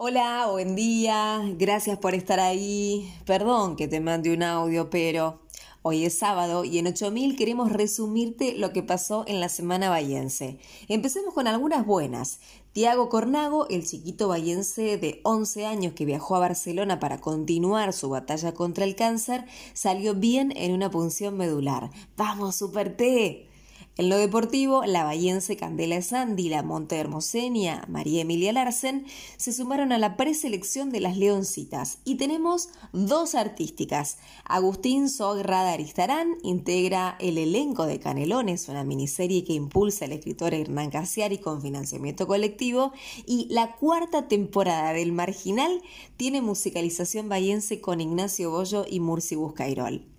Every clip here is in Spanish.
Hola, buen día, gracias por estar ahí. Perdón que te mande un audio, pero hoy es sábado y en 8000 queremos resumirte lo que pasó en la semana bayense. Empecemos con algunas buenas. Tiago Cornago, el chiquito bayense de 11 años que viajó a Barcelona para continuar su batalla contra el cáncer, salió bien en una punción medular. ¡Vamos, Super T! En lo deportivo, la bahiense Candela Sandy, la Monte Hermosenia, María Emilia Larsen se sumaron a la preselección de las Leoncitas. Y tenemos dos artísticas. Agustín Sogra Aristarán integra el elenco de Canelones, una miniserie que impulsa el escritor Hernán Casiari con financiamiento colectivo. Y la cuarta temporada del Marginal tiene musicalización bahiense con Ignacio Bollo y Murci Buscairol.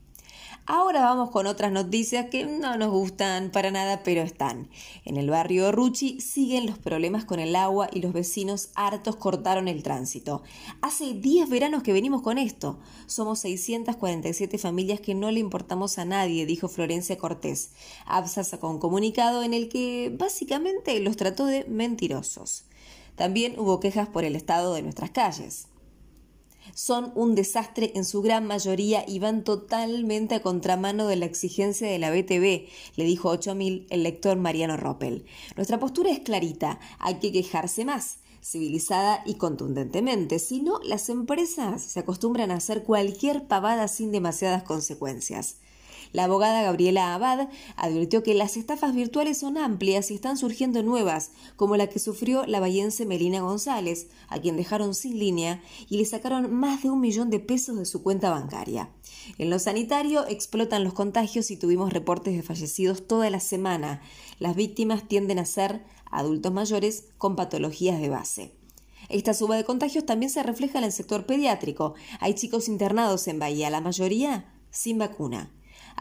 Ahora vamos con otras noticias que no nos gustan para nada, pero están. En el barrio Ruchi siguen los problemas con el agua y los vecinos hartos cortaron el tránsito. Hace 10 veranos que venimos con esto. Somos 647 familias que no le importamos a nadie, dijo Florencia Cortés. ABSA sacó un comunicado en el que básicamente los trató de mentirosos. También hubo quejas por el estado de nuestras calles son un desastre en su gran mayoría y van totalmente a contramano de la exigencia de la BTV, le dijo 8000 el lector Mariano Roppel. Nuestra postura es clarita, hay que quejarse más civilizada y contundentemente, si no, las empresas se acostumbran a hacer cualquier pavada sin demasiadas consecuencias. La abogada Gabriela Abad advirtió que las estafas virtuales son amplias y están surgiendo nuevas, como la que sufrió la bayense Melina González, a quien dejaron sin línea y le sacaron más de un millón de pesos de su cuenta bancaria. En lo sanitario explotan los contagios y tuvimos reportes de fallecidos toda la semana. Las víctimas tienden a ser adultos mayores con patologías de base. Esta suba de contagios también se refleja en el sector pediátrico. Hay chicos internados en Bahía, la mayoría sin vacuna.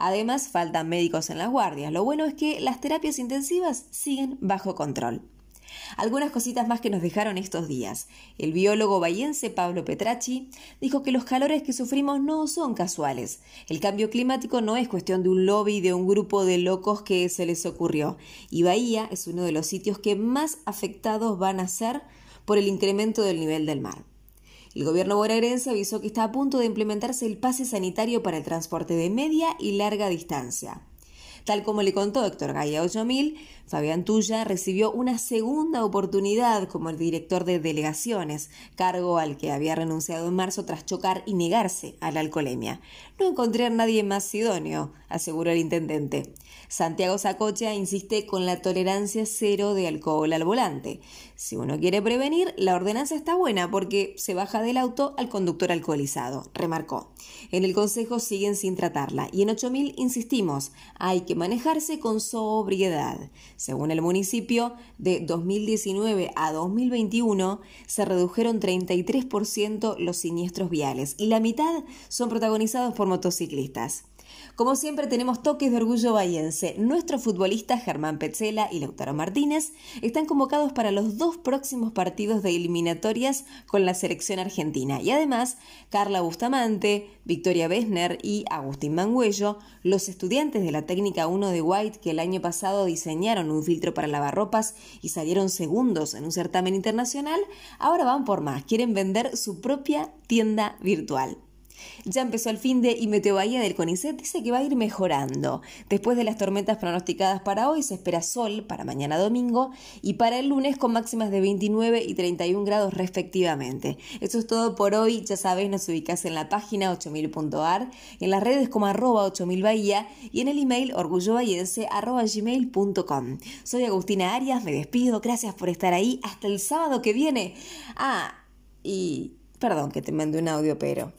Además, faltan médicos en las guardias. Lo bueno es que las terapias intensivas siguen bajo control. Algunas cositas más que nos dejaron estos días. El biólogo bahiense Pablo Petracci dijo que los calores que sufrimos no son casuales. El cambio climático no es cuestión de un lobby de un grupo de locos que se les ocurrió. Y Bahía es uno de los sitios que más afectados van a ser por el incremento del nivel del mar. El gobierno bonaerense avisó que está a punto de implementarse el pase sanitario para el transporte de media y larga distancia. Tal como le contó Héctor Gaya 8000, Fabián Tuya recibió una segunda oportunidad como el director de delegaciones, cargo al que había renunciado en marzo tras chocar y negarse a la alcoholemia. No encontré a nadie más idóneo, aseguró el intendente. Santiago Sacocha insiste con la tolerancia cero de alcohol al volante. Si uno quiere prevenir, la ordenanza está buena porque se baja del auto al conductor alcoholizado, remarcó. En el Consejo siguen sin tratarla y en 8000 insistimos, hay que manejarse con sobriedad. Según el municipio, de 2019 a 2021 se redujeron 33% los siniestros viales y la mitad son protagonizados por motociclistas. Como siempre tenemos toques de orgullo bahiense. Nuestros futbolistas Germán Petzela y Lautaro Martínez están convocados para los dos próximos partidos de eliminatorias con la selección argentina. Y además, Carla Bustamante, Victoria Besner y Agustín Manguello, los estudiantes de la técnica 1 de White que el año pasado diseñaron un filtro para lavarropas y salieron segundos en un certamen internacional, ahora van por más, quieren vender su propia tienda virtual. Ya empezó el fin de y Meteo Bahía del CONICET dice que va a ir mejorando. Después de las tormentas pronosticadas para hoy, se espera sol para mañana domingo y para el lunes con máximas de 29 y 31 grados respectivamente. Eso es todo por hoy. Ya sabéis, nos ubicás en la página 8000.ar, en las redes como arroba 8000 Bahía y en el email orgullobahiense arroba gmail.com. Soy Agustina Arias, me despido. Gracias por estar ahí. Hasta el sábado que viene. Ah, y perdón que te mande un audio, pero...